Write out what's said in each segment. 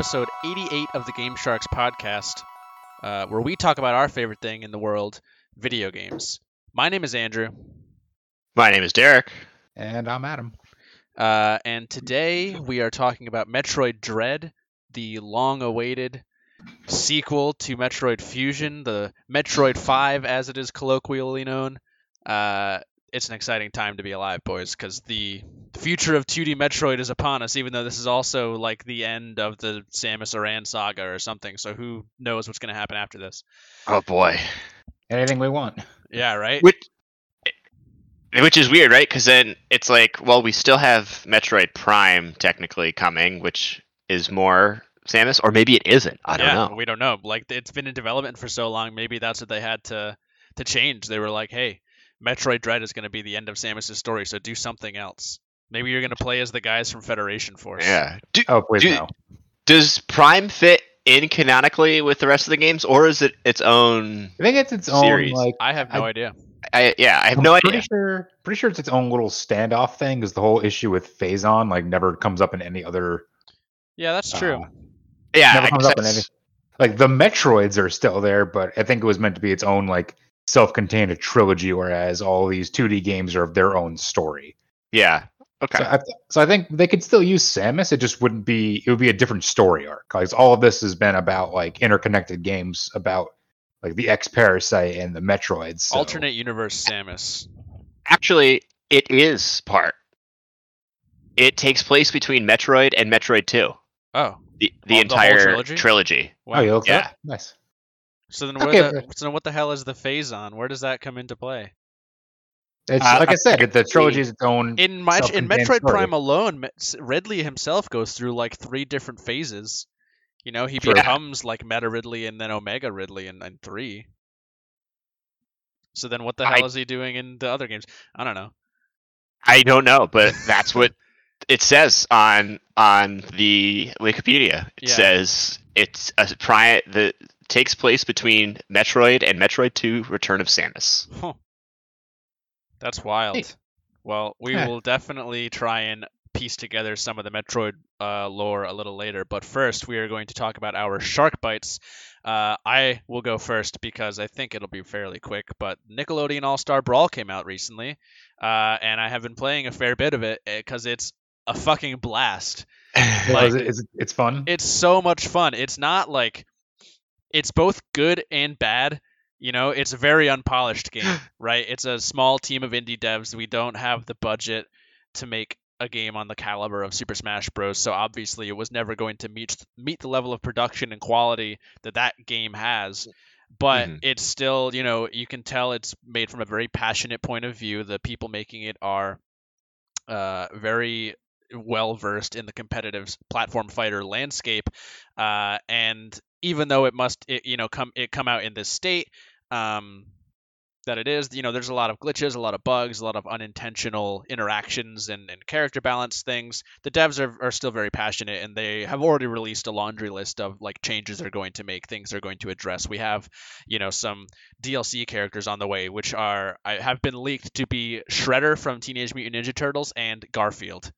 episode 88 of the Game Sharks podcast, uh, where we talk about our favorite thing in the world video games. My name is Andrew, My name is Derek. And I'm Adam. uh, and today we are talking about Metroid Dread, the long awaited sequel to Metroid Fusion, the Metroid 5 as it is colloquially known. Uh, it's an exciting time to be alive, boys, because the future of 2D Metroid is upon us, even though this is also like the end of the Samus Aran saga or something. So who knows what's going to happen after this? Oh boy. Anything we want. Yeah, right? Which, which is weird, right? Because then it's like, well, we still have Metroid Prime technically coming, which is more Samus, or maybe it isn't. I don't yeah, know. We don't know. Like it's been in development for so long, maybe that's what they had to to change. They were like, "Hey, Metroid Dread is going to be the end of Samus's story, so do something else. Maybe you're going to play as the guys from Federation Force." Yeah. Do, Oh, please Do- no. does Prime fit in canonically with the rest of the games, or is it its own? I think it's its Series. own like. I have no I- idea. I, yeah, I have I'm no pretty idea. sure. Pretty sure it's its own little standoff thing. Because the whole issue with Phazon like never comes up in any other. Yeah, that's true. uh, Yeah, never comes up in any. Like the Metroids are still there, but I think it was meant to be its own like self-contained a trilogy, whereas all these 2D games are of their own story. yeah. Okay. So I, so I think they could still use Samus. It just wouldn't be. It would be a different story arc. Because all of this has been about like interconnected games about like the X Parasite and the Metroids. so- Alternate universe Samus. Actually, it is part. It takes place between Metroid and Metroid Two. Oh, The, the the whole entire trilogy? trilogy. wow. Oh, you looked Yeah. up? Nice. So then, where Okay, the, so then what the hell is the Phazon? Where does that come into play? It's Uh, like I said, it- the trilogy is its own. In my, in Metroid story. Prime alone, Me- Ridley himself goes through like three different phases. You know, he True. becomes like Meta Ridley and then Omega Ridley in, in three. So then, what the I- hell is he doing in the other games? I don't know. I don't know, but that's what it says on on the Wikipedia. It Yeah. says it's a pri that takes place between Metroid and Metroid 2: Return of Samus. Huh. That's wild. Well, we Yeah. will definitely try and piece together some of the Metroid uh, lore a little later. But first, we are going to talk about our Shark Bites. Uh, I will go first because I think it'll be fairly quick. But Nickelodeon All Star Brawl came out recently, uh, and I have been playing a fair bit of it because it's a fucking blast. Yeah, like- it's, it's, it's fun. It's so much fun. It's not like it's both good and bad. You know, it's a very unpolished game, right? It's a small team of indie devs. We don't have the budget to make a game on the caliber of Super Smash Bros. So obviously, it was never going to meet meet the level of production and quality that that game has. But Mhm. it's still, you know, you can tell it's made from a very passionate point of view. The people making it are uh, very well versed in the competitive platform fighter landscape. Uh, and even though it must, it, you know, come it come out in this state um, that it is, you know, there's a lot of glitches, a lot of bugs, a lot of unintentional interactions and, and character balance things. The devs are, are still very passionate, and they have already released a laundry list of like changes they're going to make, things they're going to address. We have, you know, some DLC characters on the way, which are I have been leaked to be Shredder from Teenage Mutant Ninja Turtles and Garfield.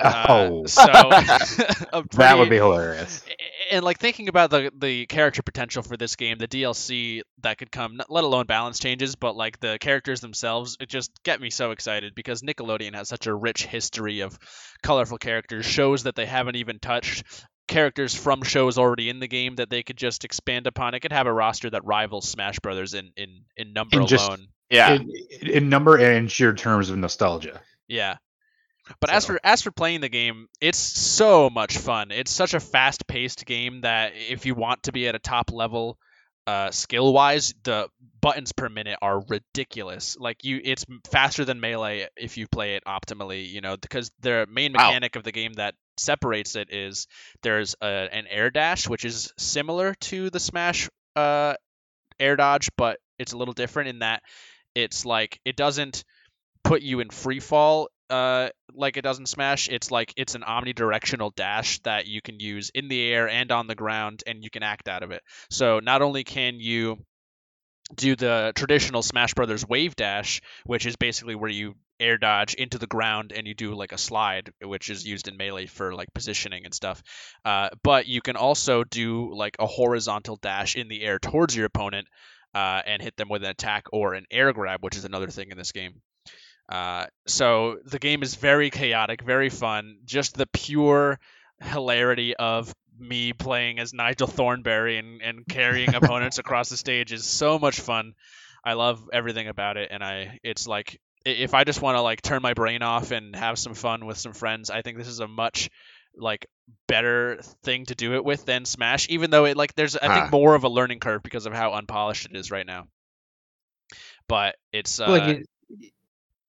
Uh, oh, so a that would be hilarious. and like thinking about the the character potential for this game, the DLC that could come, let alone balance changes, but like the characters themselves, it just get me so excited because Nickelodeon has such a rich history of colorful characters, shows that they haven't even touched, characters from shows already in the game that they could just expand upon. It could have a roster that rivals Smash Brothers in in in number And just- alone. yeah, In, in number and in sheer terms of nostalgia. Yeah. But as for as for playing the game, it's so much fun. It's such a fast-paced game that if you want to be at a top level uh, skill-wise, the buttons per minute are ridiculous. Like you it's faster than melee if you play it optimally, you know, because the main Wow. mechanic of the game that separates it is there's a, an air dash which is similar to the Smash uh, air dodge, but it's a little different in that it's like it doesn't put you in free fall uh, like it does in Smash. It's like it's an omnidirectional dash that you can use in the air and on the ground, and you can act out of it. So not only can you do the traditional Smash Brothers wave dash, which is basically where you air dodge into the ground and you do like a slide, which is used in melee for like positioning and stuff. Uh, but you can also do like a horizontal dash in the air towards your opponent uh, and hit them with an attack or an air grab, which is another thing in this game. Uh, so the game is very chaotic, very fun. Just the pure hilarity of me playing as Nigel Thornberry and, and carrying opponents across the stage is so much fun. I love everything about it, and I it's like if I just want to like turn my brain off and have some fun with some friends, I think this is a much like better thing to do it with than Smash. Even though it like there's I Huh. think more of a learning curve because of how unpolished it is right now. But it's uh, like it-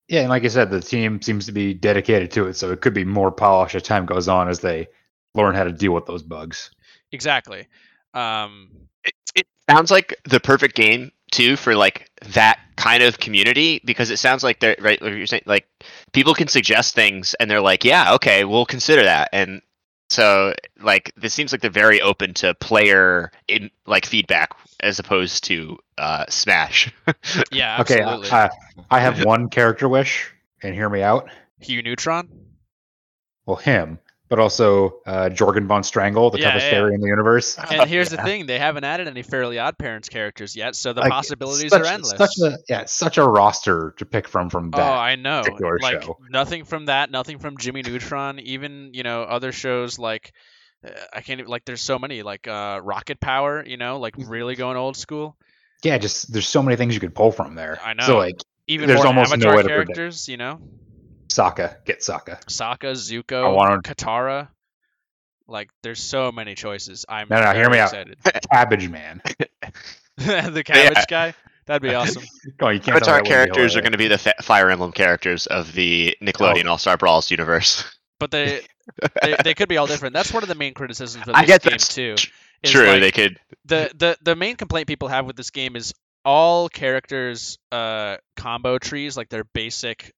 yeah, and like I said, the team seems to be dedicated to it, so it could be more polished as time goes on as they learn how to deal with those bugs. exactly. Um, it, it sounds like the perfect game too for like that kind of community because it sounds like they're right like you're saying like people can suggest things and they're like yeah okay we'll consider that and so like this seems like they're very open to player in like feedback as opposed to uh smash yeah, Okay, absolutely. I, I have one character wish, and hear me out. Hugh Neutron. Well, him, but also uh, Jorgen von Strangle, the Yeah, toughest yeah. fairy in the universe. And here's the thing: they haven't added any Fairly Odd Parents characters yet, so the Like, possibilities such, are endless. Such a yeah, such a roster to pick from from Oh. I know. particular Like show. nothing from that, nothing from Jimmy Neutron, even you know other shows like I can't even like. There's so many like uh, Rocket Power, you know, like really going old school. yeah, just there's so many things you could pull from there. I know. So like Even There's more almost no Avatar way to predict. characters, you know, Sokka, get Sokka. Sokka, I Zuko, wanna- Katara. Like there's so many choices. I'm No, no, hear very me out. excited. Cabbage Man. the cabbage guy. That'd be awesome. Oh, you can't tell avatar that wouldn't be characters are going to be the fa- fire emblem characters of the nickelodeon all-star brawls universe But they, they they could be all different. That's one of the main criticisms of I this guess game too. true like, they could the the the main complaint people have with this game is all characters uh combo trees like their basic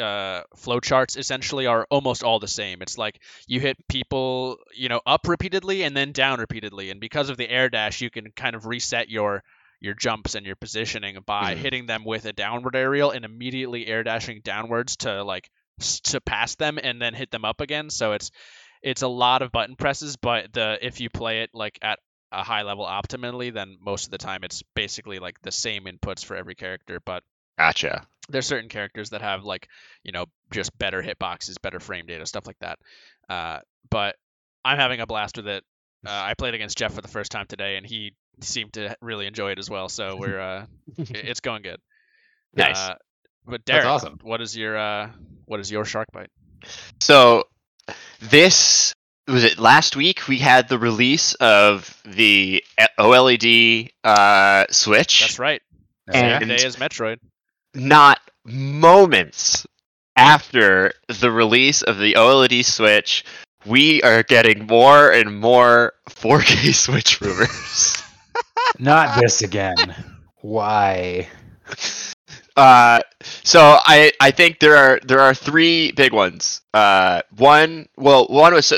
uh flowcharts essentially are almost all the same it's like you hit people you know up repeatedly and then down repeatedly and because of the air dash you can kind of reset your your jumps and your positioning by Mhm. hitting them with a downward aerial and immediately air dashing downwards to like to pass them and then hit them up again. So it's it's a lot of button presses but the if you play it like at a high level optimally then most of the time it's basically like the same inputs for every character but gotcha. there's certain characters that have like you know just better hitboxes better frame data stuff like that. Uh, but i'm having a blast with it. Uh, i played against jeff for the first time today and he seemed to really enjoy it as well. So we're uh, it's going good. Nice. Uh, but Derek, awesome. what is your uh, what is your shark bite So this was it last week we had the release of the OLED uh, Switch. that's right Yeah. same day as metroid Not moments after the release of the OLED Switch, we are getting more and more 4K Switch rumors. Not this again. Why? Uh, so I I think there are there are three big ones. Uh, one well one was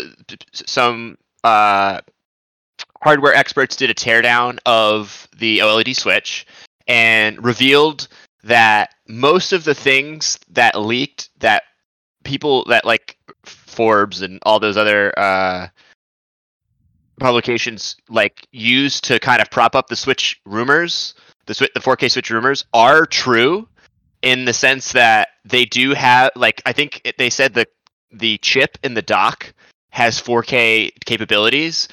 some uh hardware experts did a teardown of the OLED Switch and revealed that most of the things that leaked that people that like Forbes and all those other uh publications like used to kind of prop up the Switch rumors the the 4K Switch rumors are true in the sense that they do have like I think they said the the chip in the dock has 4K capabilities,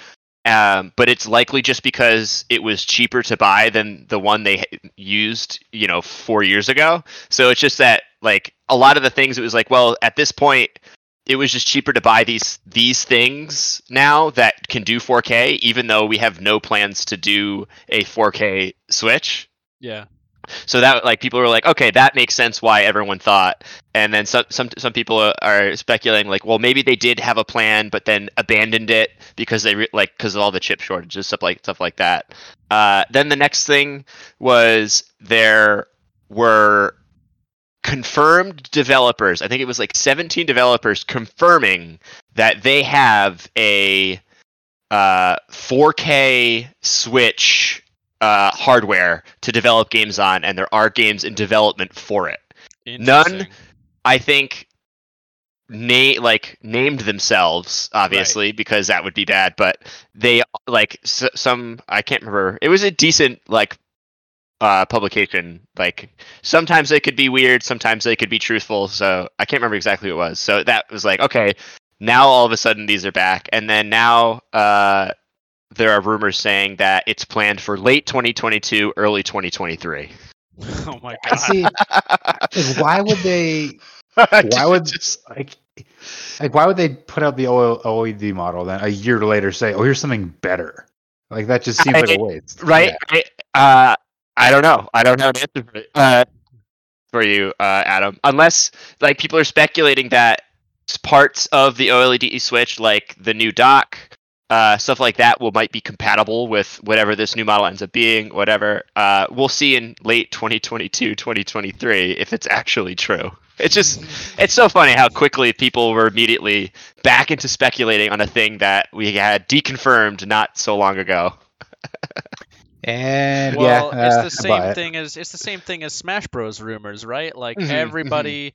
um, but it's likely just because it was cheaper to buy than the one they used, you know, four years ago. So it's just that like a lot of the things it was like, well, at this point. It was just cheaper to buy these these things now that can do 4K, even though we have no plans to do a 4K Switch. yeah So that like people were like, okay, that makes sense why everyone thought. And then some some some people are- speculating like, well, maybe they did have a plan, but then abandoned it because they re- like because of all the chip shortages, stuff like stuff like that. Uh, then the next thing was there were confirmed developers. I think it was like 17 developers confirming that they have a uh, 4K Switch uh, hardware to develop games on, and there are games in development for it. None- I think na- like named themselves obviously because that would be bad but they like s- some i can't remember it was a decent like uh publication like sometimes they could be weird sometimes they could be truthful so i can't remember exactly what it was so that was like okay now all of a sudden these are back and then now uh there are rumors saying that it's planned for late 2022 early 2023 oh my god. see. Like, why would they? Why would just like? Like, why would they put out the O- OLED model then a year later say, "Oh, here's something better"? Like that just seems like a waste, right? Yeah. I, uh, I don't know. I don't have an answer for, uh, for you, uh, Adam. Unless like people are speculating that parts of the OLED switch, like the new dock, uh, stuff like that, will might be compatible with whatever this new model ends up being. Whatever. Uh, we'll see in late 2022, 2023 if it's actually true. It's just it's so funny how quickly people were immediately back into speculating on a thing that we had deconfirmed not so long ago. And Well, yeah, it's uh, the same it. thing as it's the same thing as Smash Bros. rumors, right? Like Mhm, mhm. everybody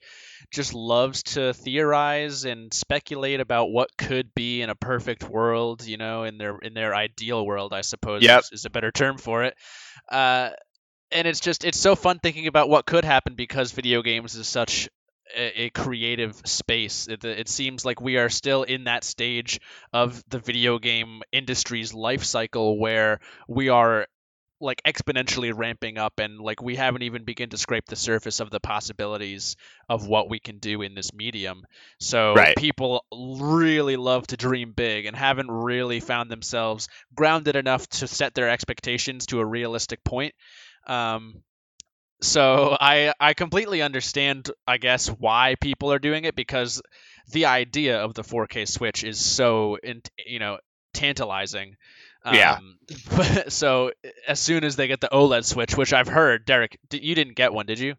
just loves to theorize and speculate about what could be in a perfect world, you know, in their in their ideal world, I suppose Yep. is, is a better term for it. Uh, and it's just it's so fun thinking about what could happen because video games is such a, a creative space. It, it seems like we are still in that stage of the video game industry's life cycle where we are like exponentially ramping up and like we haven't even begun to scrape the surface of the possibilities of what we can do in this medium so Right. people really love to dream big and haven't really found themselves grounded enough to set their expectations to a realistic point um, so I I completely understand I guess why people are doing it because the idea of the 4K Switch is so in, you know tantalizing. Yeah. Um, but- so as soon as they get the OLED Switch, which I've heard, Derek, you didn't get one, did you?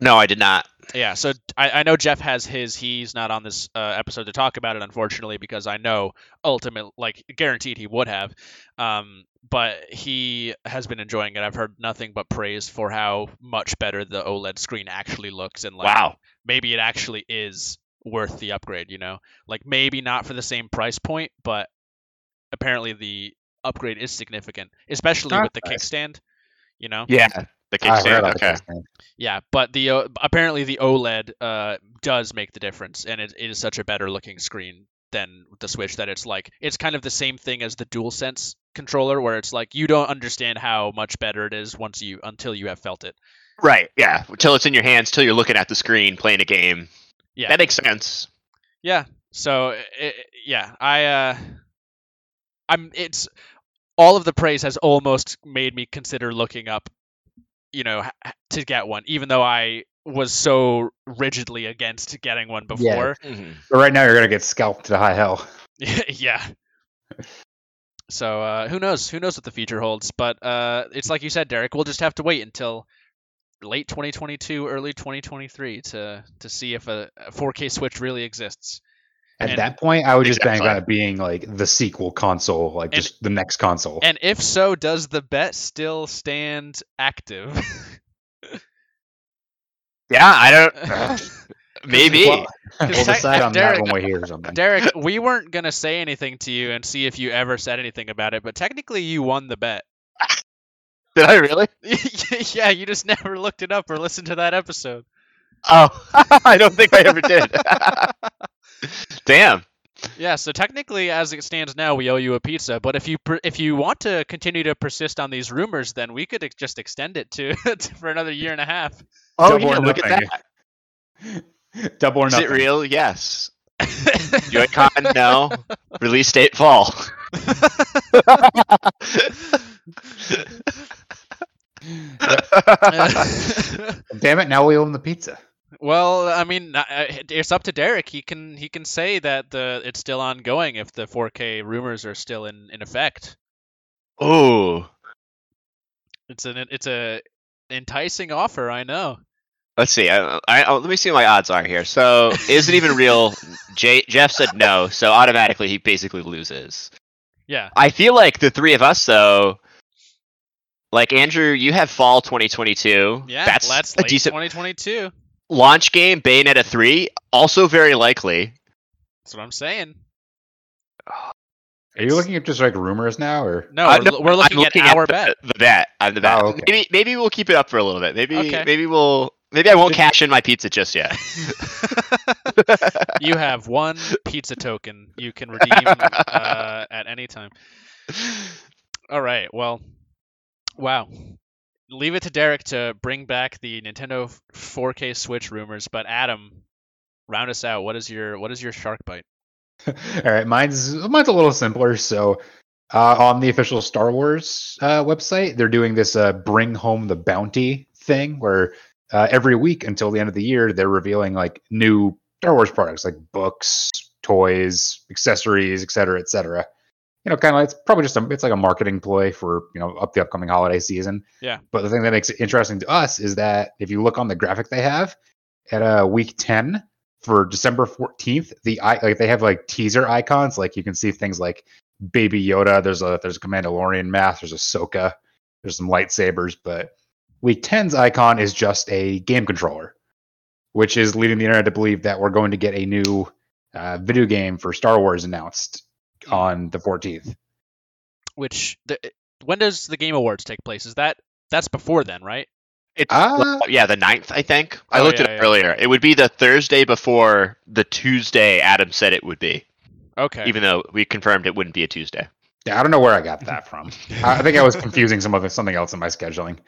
No, I did not. Yeah, so I, I know Jeff has his. He's not on this uh, episode to talk about it, unfortunately, because I know ultimate, like guaranteed, he would have. Um, but he has been enjoying it. I've heard nothing but praise for how much better the OLED screen actually looks, and like Wow. maybe it actually is worth the upgrade. You know, like maybe not for the same price point, but apparently the upgrade is significant, especially with the nice. kickstand. You know. Yeah, the kickstand. Okay. this thing. Yeah, but the uh, apparently the OLED uh, does make the difference, and it, it is such a better looking screen than the Switch that it's like it's kind of the same thing as the DualSense controller, where it's like you don't understand how much better it is once you until you have felt it. Right. Yeah. Until it's in your hands, till you're looking at the screen playing a game. Yeah, That makes sense. yeah. So it, yeah, I uh, I'm it's all of the praise has almost made me consider looking up, you know, to get one, even though I was so rigidly against getting one Yeah. before. But right now, you're gonna get scalped to high hell. yeah. So uh, who knows? Who knows what the future holds? But uh, it's like you said, Derek. We'll just have to wait until late 2022, early 2023 to to see if a, a 4K Switch really exists. At And- that point, I would just bank on it being like the sequel console, like And- just the next console. And if so, does the bet still stand active? Yeah. I don't. Maybe. Well, we'll decide on Derek- that when we hear something. Derek, we weren't gonna say anything to you and see if you ever said anything about it, but technically you won the bet. Did I really? yeah, you just never looked it up or listened to that episode. Oh, I don't think I ever did. Damn. Yeah, so technically, as it stands now, we owe you a pizza. But if you per- if you want to continue to persist on these rumors, then we could ex- just extend it to, to for another year and a half. Oh, Double yeah, or look at that. Double or nothing. Is nothing. it real? Yes. Joy-Con? no. Release date fall. Damn it! Now we own the pizza. Well, I mean, it's up to Derek. He can he can say that the it's still ongoing if the 4K rumors are still in, in effect. Oh, It's an it's a enticing offer, I know. Let's see. I, I, oh, let me see what my odds are here. So, is it even real? Jay, Jeff said no, so automatically he basically loses. Yeah. I feel like the three of us, though, like Andrew, you have fall 2022. Yeah, that's let's a late decent. 2022. Launch game Bayonetta 3 also very likely. That's what I'm saying. Are you looking at just like rumors now, or No, Uh, we're, no, we're looking, I'm at our the, bet. The bet. I'm the bet. Oh, okay. Maybe maybe we'll keep it up for a little bit. Maybe Okay. maybe we'll maybe I won't cash in my pizza just yet. you have one pizza token you can redeem uh, at any time. All right. Well, wow. Leave it to Derek to bring back the Nintendo 4K Switch rumors, but Adam, round us out. What is your what is your shark bite? All right, mine's mine's a little simpler. So, uh, on the official Star Wars uh, website, they're doing this uh, "Bring Home the Bounty" thing, where uh, every week until the end of the year, they're revealing like new Star Wars products, like books, toys, accessories, et cetera, et cetera. You know, kind of it's probably just a it's like a marketing ploy for you know up the upcoming holiday season. Yeah. But the thing that makes it interesting to us is that if you look on the graphic they have at uh, week ten for December 14th, the i like they have like teaser icons, like you can see things like Baby Yoda. There's a there's a Mandalorian mask. There's a Ahsoka. There's some lightsabers, but week 10's icon is just a game controller, which is leading the internet to believe that we're going to get a new uh, video game for Star Wars announced on the 14th. Which the, when does the Game Awards take place? Is that that's before then, right? It's Ah. yeah, the 9th, I think. I Oh, looked yeah, it up yeah. earlier. It would be the Thursday before the Tuesday Adam said it would be, Okay. even though we confirmed it wouldn't be a Tuesday. Yeah, I don't know where I got that from. I I think I was confusing some of something else in my scheduling.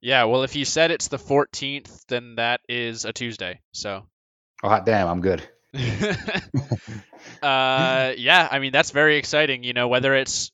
yeah. Well, if you said it's the 14th, then that is a Tuesday. So. Oh hot damn, I'm good. uh, yeah, I mean that's very exciting. You know, whether it's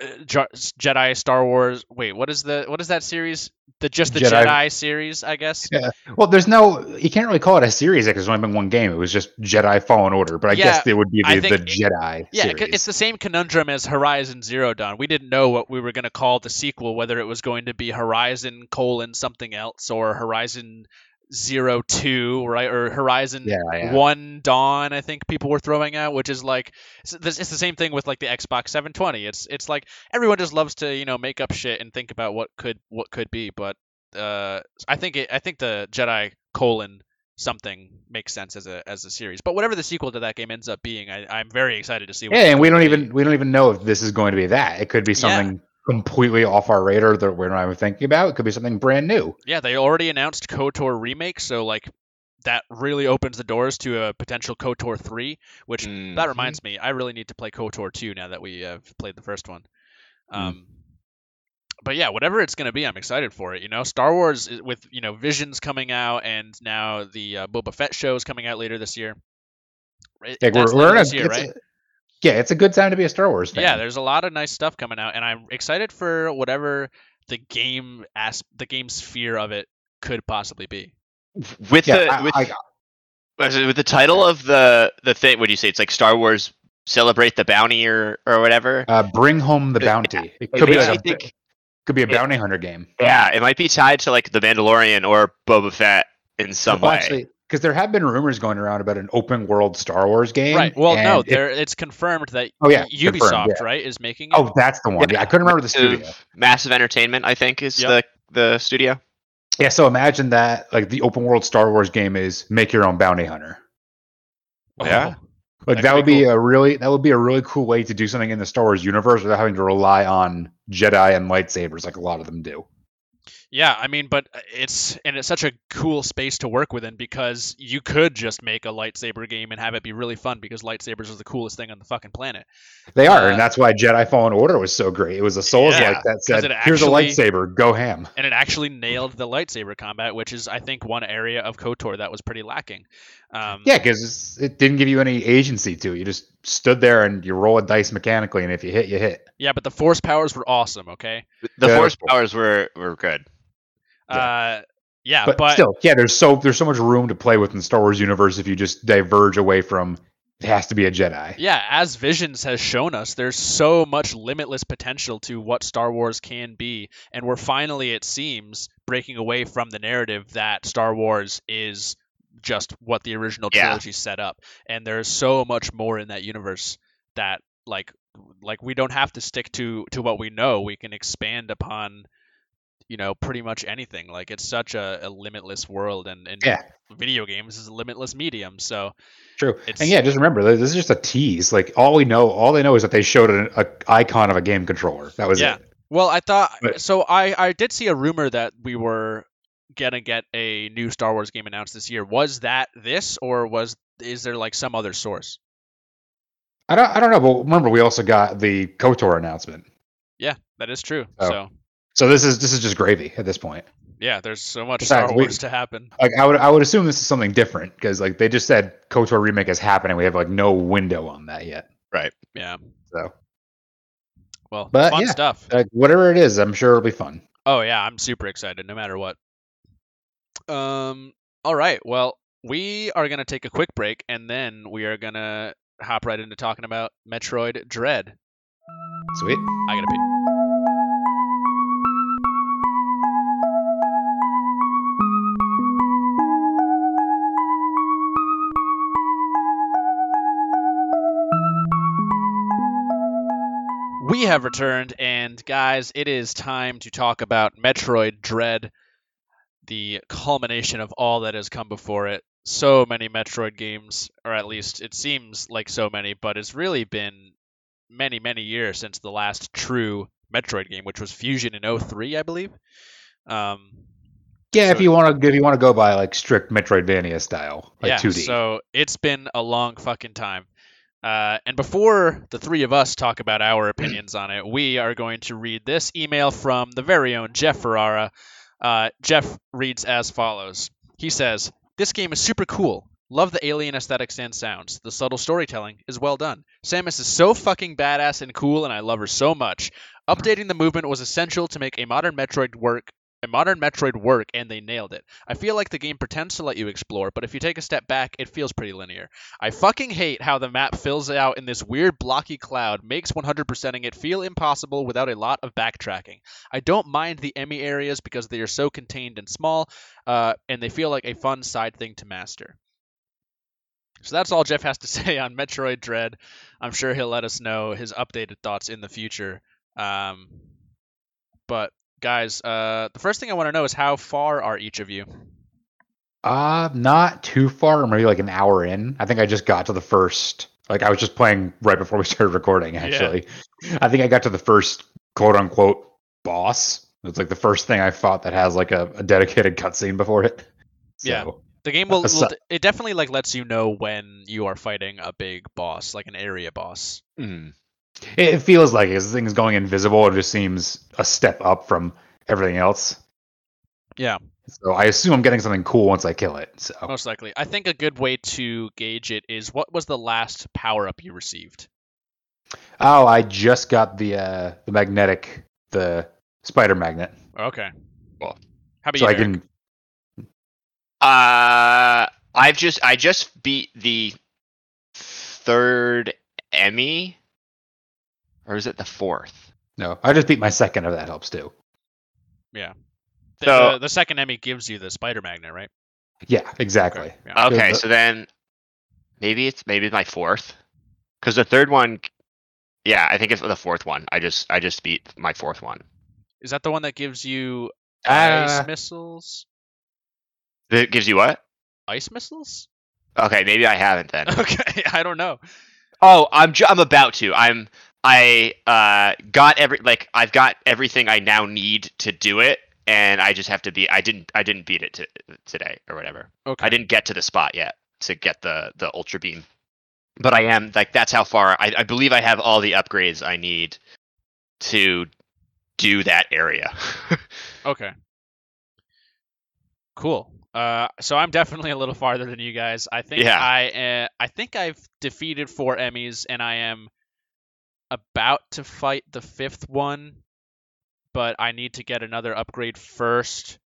uh, Jedi, Star Wars. Wait, what is the what is that series? The just the Jedi- Jedi, series, I guess. Yeah. Well, there's no you can't really call it a series because there's only been one game. It was just Jedi Fallen Order, but I Yeah, guess it would be the, the think- Jedi Yeah, series. it's the same conundrum as Horizon Zero Dawn. We didn't know what we were going to call the sequel, whether it was going to be Horizon colon something else or Horizon Zero Two, right, or Horizon yeah, yeah. One Dawn. I think people were throwing out, which is like it's, it's the same thing with like the Xbox 720. It's it's like everyone just loves to you know make up shit and think about what could what could be, but uh, I think it I think the Jedi colon something makes sense as a as a series. But whatever the sequel to that game ends up being, I, I'm very excited to see. What Yeah, and we don't be. even we don't even know if this is going to be that. It could be Yeah. Something completely off our radar that we're not even thinking about. It could be something brand new. Yeah, they already announced KOTOR remake, so like that really opens the doors to a potential KOTOR 3, which Mhm. that reminds me, I really need to play KOTOR 2 now that we have played the first one. Mm. Um but yeah, whatever it's going to be, I'm excited for it, you know. Star Wars is- with, you know, Visions coming out and now the uh, Boba Fett show is coming out later this year. It- Like that's we're, we're in a, this year, right? A- yeah, it's a good time to be a Star Wars fan. Yeah, there's a lot of nice stuff coming out, and I'm excited for whatever the game as the game sphere of it could possibly be. With yeah. the I- with, I- was with the title of the the thing, would you say it's like Star Wars Celebrate the Bounty or or whatever? uh, bring home the bounty. It It could be like a, think- could be a it- bounty hunter game. yeah, it might be tied to like the Mandalorian or Boba Fett in some Well, way. actually, because there have been rumors going around about an open world Star Wars game. Right. Well, no, it- there it's confirmed that Oh, yeah, Ubisoft, confirmed, yeah. right, is making it. oh, that's the one. Yeah, I couldn't remember the studio. Massive, Massive Entertainment, I think, is Yep. the the studio. Yeah, so imagine that like the open world Star Wars game is make your own bounty hunter. Oh, yeah. Like That that, would be be cool. a really that would be a really cool way to do something in the Star Wars universe without having to rely on Jedi and lightsabers like a lot of them do. Yeah, I mean, but it's and it's such a cool space to work within because you could just make a lightsaber game and have it be really fun because lightsabers are the coolest thing on the fucking planet. They are, Uh, and that's why Jedi Fallen Order was so great. It was a Souls Yeah, like that 'cause said, it "Here's a lightsaber, go ham." And it actually nailed the lightsaber combat, which is I think one area of KOTOR that was pretty lacking. Um, Yeah, because it didn't give you any agency to it. You just stood there and you roll a dice mechanically, and if you hit, you hit. Yeah, but the force powers were awesome. Okay. The Yeah, Force powers were were good. Uh, yeah, but, but still, yeah, there's so there's so much room to play with in the Star Wars universe if you just diverge away from it has to be a Jedi. yeah, as Visions has shown us, there's so much limitless potential to what Star Wars can be, and we're finally, it seems, breaking away from the narrative that Star Wars is just what the original Yeah. trilogy set up, and there's so much more in that universe that like like we don't have to stick to to what we know. We can expand upon you know pretty much anything. Like it's such a, a limitless world, and and Yeah. video games is a limitless medium. So True. And yeah, just remember this is just a tease. Like all we know, all they know is that they showed an a icon of a game controller. That was Yeah. it. Well, I thought But- so. I I did see a rumor that we were gonna get a new Star Wars game announced this year. Was that this, or was is there like some other source? I don't I don't know, but remember we also got the KOTOR announcement. Yeah, that is true. Oh. So So this is this is just gravy at this point. yeah, there's so much Besides, Star we- Wars to happen. Like I would I would assume this is something different because like they just said KOTOR remake is happening. We have like no window on that yet. Right. Yeah. So Well, But, fun yeah. stuff. like whatever it is, I'm sure it'll be fun. Oh yeah, I'm super excited no matter what. Um all right. Well, we are going to take a quick break and then we are going to hop right into talking about Metroid Dread. Sweet. I got to pee. We have returned, and guys, it is time to talk about Metroid Dread, the culmination of all that has come before it. So many Metroid games, or at least it seems like so many, but it's really been many, many years since the last true Metroid game, which was Fusion in 03, I believe. Um, Yeah, if you want to if you want to go by like strict Metroidvania style, like yeah, 2D. so it's been a long fucking time. Uh, and before the three of us talk about our opinions on it, we are going to read this email from the very own Jeff Ferrara. Uh, Jeff reads as follows. He says, This game is super cool. Love the alien aesthetics and sounds. The subtle storytelling is well done. Samus is so fucking badass and cool, and I love her so much. Updating the movement was essential to make a modern Metroid work. Modern Metroid work, and they nailed it. I feel like the game pretends to let you explore, but if you take a step back, it feels pretty linear. I fucking hate how the map fills out in this weird blocky cloud, makes 100%ing it feel impossible without a lot of backtracking. I don't mind the EMMI areas because they are so contained and small, uh, and they feel like a fun side thing to master. So that's all Jeff has to say on Metroid Dread. I'm sure he'll let us know his updated thoughts in the future. Um, but guys, uh, the first thing I want to know is how far are each of you? Uh, not too far, maybe like an hour in. I think I just got to the first. Like I was just playing right before we started recording. Actually, I think I got to the first quote unquote boss. It's like the first thing I fought that has like a, a dedicated cutscene before it. So, Yeah. The game will, will it definitely like lets you know when you are fighting a big boss, like an area boss. Mm. It, it feels like it. This thing is going invisible. It just seems a step up from everything else. Yeah, So I assume I'm getting something cool once I kill it. So most likely. I think a good way to gauge it is what was the last power up you received? oh, I just got the uh the magnetic the spider magnet, Okay. Well, How about so you? I Eric? can. Uh, I've just I just beat the third EMMI, or is it the fourth? No, I just beat my second. If that helps too. The, so- the, the second EMMI gives you the spider magnet, right? Yeah, exactly. Okay. Yeah. Okay, so then maybe it's maybe my fourth, because the third one, yeah, I think it's the fourth one. I just I just beat my fourth one. Is that the one that gives you Uh, ice missiles? That gives you what? Ice missiles? Okay, maybe I haven't then. Okay, I don't know. Oh, I'm ju- I'm about to. I'm I uh got every like I've got everything I now need to do it, and I just have to be. I didn't I didn't beat it to, today or whatever. Okay. I didn't get to the spot yet to get the the ultra beam, but I am like that's how far I, I believe I have all the upgrades I need to do that area. Okay. Cool. Uh, so I'm definitely a little farther than you guys. I think Yeah. I uh, I think I've defeated four EMMIs, and I am about to fight the fifth one, but I need to get another upgrade first.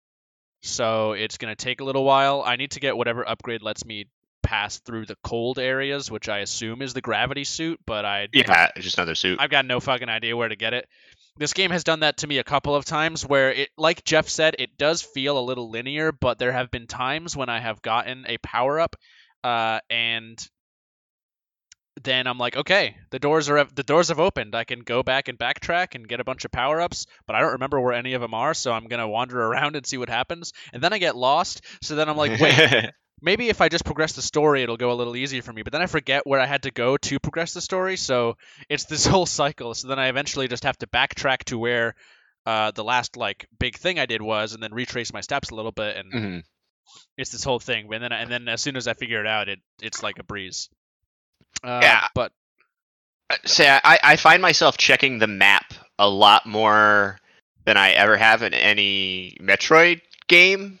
So it's gonna take a little while. I need to get whatever upgrade lets me pass through the cold areas, which I assume is the gravity suit, but I yeah, it's just another suit. I've got no fucking idea where to get it. This game has done that to me a couple of times where it like Jeff said, it does feel a little linear, but there have been times when I have gotten a power up uh, and then I'm like, okay, the doors are the doors have opened. I can go back and backtrack and get a bunch of power ups, but I don't remember where any of them are, so I'm gonna wander around and see what happens. And then I get lost. So then I'm like, wait, maybe if I just progress the story, it'll go a little easier for me. But then I forget where I had to go to progress the story, so it's this whole cycle. So then I eventually just have to backtrack to where uh, the last like big thing I did was, and then retrace my steps a little bit, and Mhm. it's this whole thing. And then and then as soon as I figure it out, it it's like a breeze. Uh, Yeah. but say I, I find myself checking the map a lot more than I ever have in any Metroid game.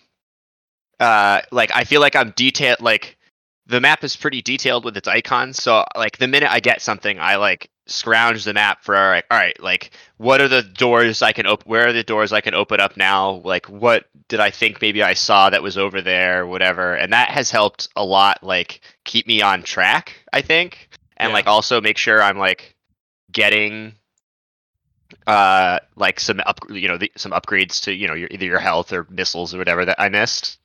Uh, like I feel like I'm detailed. Like the map is pretty detailed with its icons. So like the minute I get something, I like scrounge the map for all right, all right. Like what are the doors I can open? Where are the doors I can open up now? Like what did I think maybe I saw that was over there? Whatever. And that has helped a lot. Like keep me on track. I think and Yeah. like also make sure I'm like getting uh like some up you know the, some upgrades to you know your, either your health or missiles or whatever that I missed.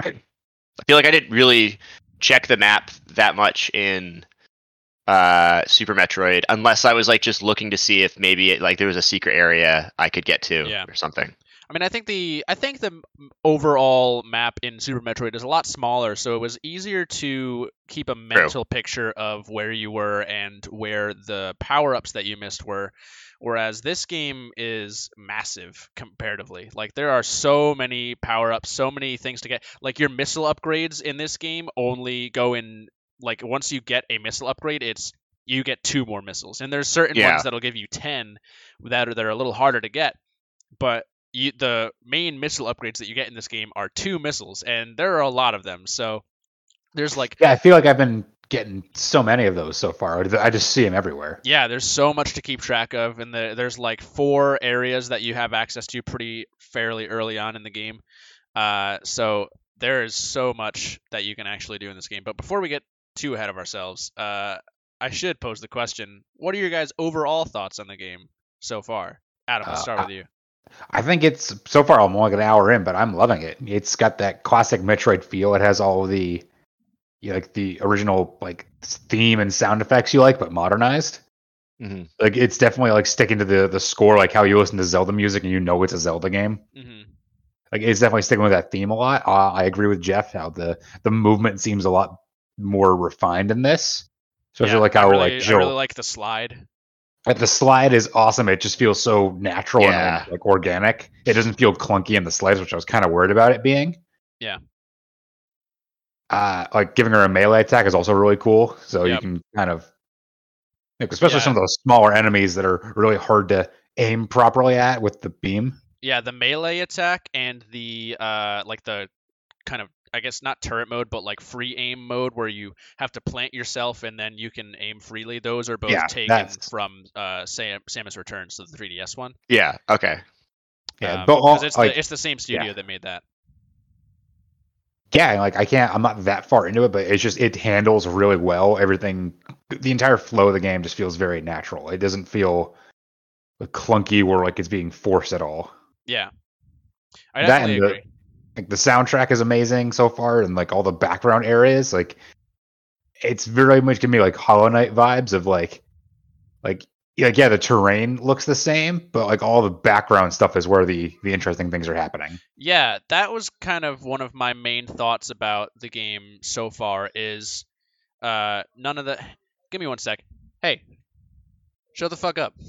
I feel like I didn't really check the map that much in uh Super Metroid unless I was like just looking to see if maybe it, like there was a secret area I could get to Yeah. or something. I mean, I think the I think the overall map in Super Metroid is a lot smaller, so it was easier to keep a mental picture of where you were and where the power ups that you missed were. Whereas this game is massive comparatively. Like there are so many power ups, so many things to get. Like your missile upgrades in this game only go in like once you get a missile upgrade, it's you get two more missiles. And there's certain Yeah. ones that'll give you ten that are that are a little harder to get. But you, the main missile upgrades that you get in this game are two missiles, and there are a lot of them. So there's like Yeah, I feel like I've been getting so many of those so far. I just see them everywhere. yeah, there's so much to keep track of, and the, there's like four areas that you have access to pretty fairly early on in the game. Uh, so there is so much that you can actually do in this game. But before we get too ahead of ourselves, uh, I should pose the question: What are your guys' overall thoughts on the game so far? Adam, let's Uh, start with you. I think it's so far I'm only like an hour in, but I'm loving it. It's got that classic Metroid feel. It has all of the you know, like the original like theme and sound effects you like, but modernized. hmm Like it's definitely like sticking to the the score, like how you listen to Zelda music and you know it's a Zelda game. hmm Like it's definitely sticking with that theme a lot. Uh, I agree with Jeff how the the movement seems a lot more refined in this. Especially Yeah, like I how really, like I really like the slide. like the slide is awesome. It just feels so natural Yeah. and like organic. It doesn't feel clunky in the slides, which I was kind of worried about it being. Yeah. Uh, like giving her a melee attack is also really cool. So Yep. you can kind of, like, especially Yeah. some of those smaller enemies that are really hard to aim properly at with the beam. Yeah, the melee attack and the uh like the kind of I guess not turret mode, but like free aim mode where you have to plant yourself and then you can aim freely. Those are both Yeah, taken that's- from uh Sam, Samus Returns, so the 3DS one. Yeah. Okay. Yeah, Um, but all, it's like, the it's the same studio that made that. yeah, like I can't, I'm not that far into it, but it's just it handles really well. Everything, the entire flow of the game just feels very natural. It doesn't feel clunky or like it's being forced at all. Yeah, I That definitely and the- agree. Like the soundtrack is amazing so far, and like all the background areas, like it's very much giving me like Hollow Knight vibes of like, like yeah, yeah, the terrain looks the same, but like all the background stuff is where the the interesting things are happening. Yeah, that was kind of one of my main thoughts about the game so far. Is uh none of the. Give me one sec. Hey, shut the fuck up.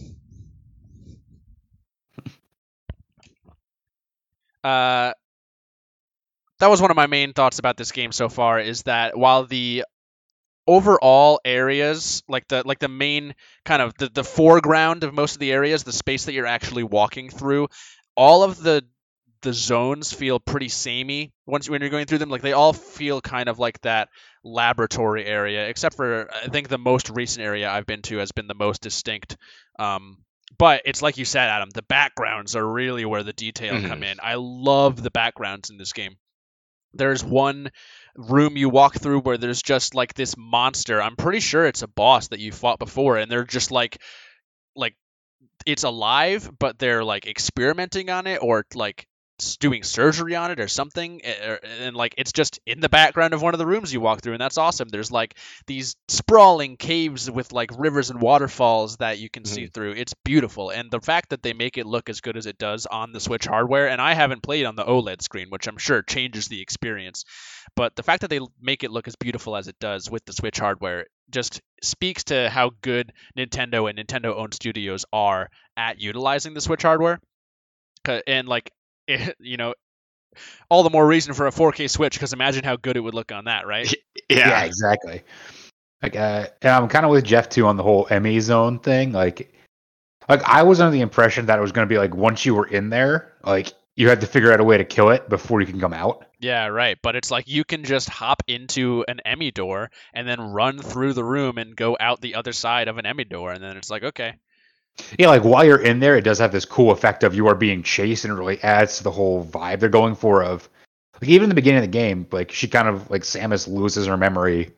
Uh, that was one of my main thoughts about this game so far. Is that while the overall areas, like the like the main kind of the, the foreground of most of the areas, the space that you're actually walking through, all of the the zones feel pretty samey once when you're going through them. Like they all feel kind of like that laboratory area, except for I think the most recent area I've been to has been the most distinct. Um, but it's like you said, Adam. The backgrounds are really where the detail come in. I love the backgrounds in this game. There's one room you walk through where there's just like this monster. I'm pretty sure it's a boss that you fought before, and they're just like, like it's alive, but they're like experimenting on it or like doing surgery on it or something eh, er, and like it's just in the background of one of the rooms you walk through and that's awesome. There's like these sprawling caves with like rivers and waterfalls that you can see through. It's beautiful and the fact that they make it look as good as it does on the switch hardware and i haven't played on the oled screen which i'm sure changes the experience but the fact that they make it look as beautiful as it does with the switch hardware just speaks to how good nintendo and nintendo owned studios are at utilizing the switch hardware and like it, you know all the more reason for a 4K Switch because imagine how good it would look on that, right? Yeah, exactly. Like, uh, and I'm kind of with Jeff too on the whole EMMI zone thing. Like, like I was under the impression that it was going to be like once you were in there, like you had to figure out a way to kill it before you can come out. Yeah, right. But it's like you can just hop into an EMMI door and then run through the room and go out the other side of an EMMI door, and then it's like okay, Yeah, like while you're in there, it does have this cool effect of you are being chased, and it really adds to the whole vibe they're going for. Of like even in the beginning of the game, like she kind of like Samus loses her memory,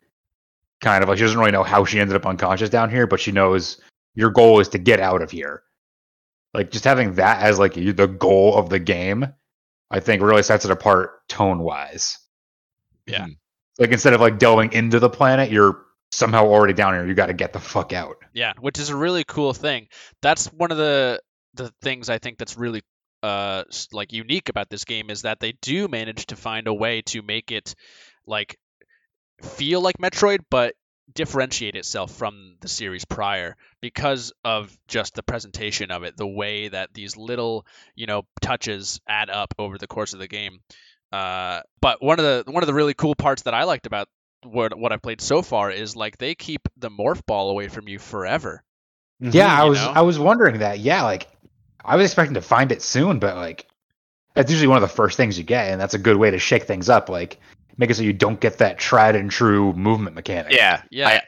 kind of like she doesn't really know how she ended up unconscious down here, but she knows your goal is to get out of here. Like just having that as like the goal of the game, I think really sets it apart tone wise. Yeah. Hmm. Like instead of like delving into the planet, you're somehow already down here. You got to get the fuck out. yeah, which is a really cool thing. That's one of the the things I think that's really uh like unique about this game is that they do manage to find a way to make it like feel like Metroid, but differentiate itself from the series prior because of just the presentation of it, the way that these little, you know, touches add up over the course of the game. Uh, but one of the one of the really cool parts that I liked about what what I've played so far is like they keep the morph ball away from you forever. Mm-hmm. Yeah, I was know? I was wondering that. Yeah, like I was expecting to find it soon, but like that's usually one of the first things you get, and that's a good way to shake things up. Like make it so you don't get that tried and true movement mechanic. Yeah, Yeah.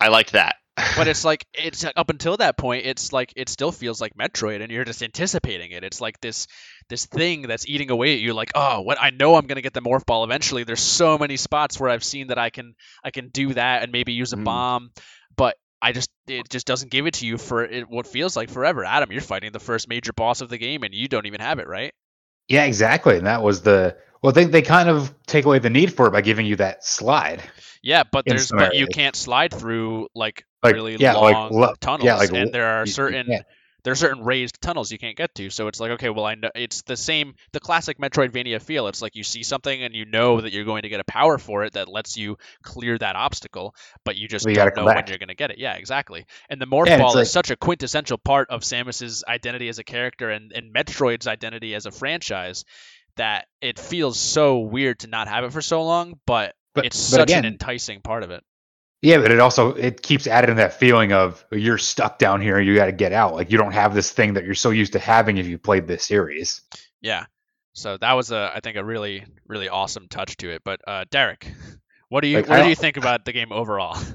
I, I liked that. But it's like it's up until that point it's like it still feels like metroid and you're just anticipating it it's like this this thing that's eating away at you like oh what i know i'm going to get the morph ball eventually there's so many spots where i've seen that i can i can do that and maybe use a Mm. bomb but i just it just doesn't give it to you for it, what feels like forever adam you're fighting the first major boss of the game and you don't even have it right yeah, exactly. And that was the well, they they kind of take away the need for it by giving you that slide. yeah but there's but you can't slide through like, Like really yeah, like long lo- tunnels yeah, like and there are certain there are certain raised tunnels you can't get to. So it's like, okay, well, I know it's the same, the classic Metroidvania feel. It's like you see something and you know that you're going to get a power for it that lets you clear that obstacle, but you just don't know when you're going to get it. Yeah, exactly. And the Morph Yeah, Ball is such a quintessential part of Samus's identity as a character and, and Metroid's identity as a franchise that it feels so weird to not have it for so long, but, But it's but such again, an enticing part of it. Yeah, but it also it keeps adding that feeling of you're stuck down here you got to get out. Like you don't have this thing that you're so used to having if you played this series. Yeah. So that was a I think a really really awesome touch to it. But uh, Derek, what do you Like, what do you think about the game overall?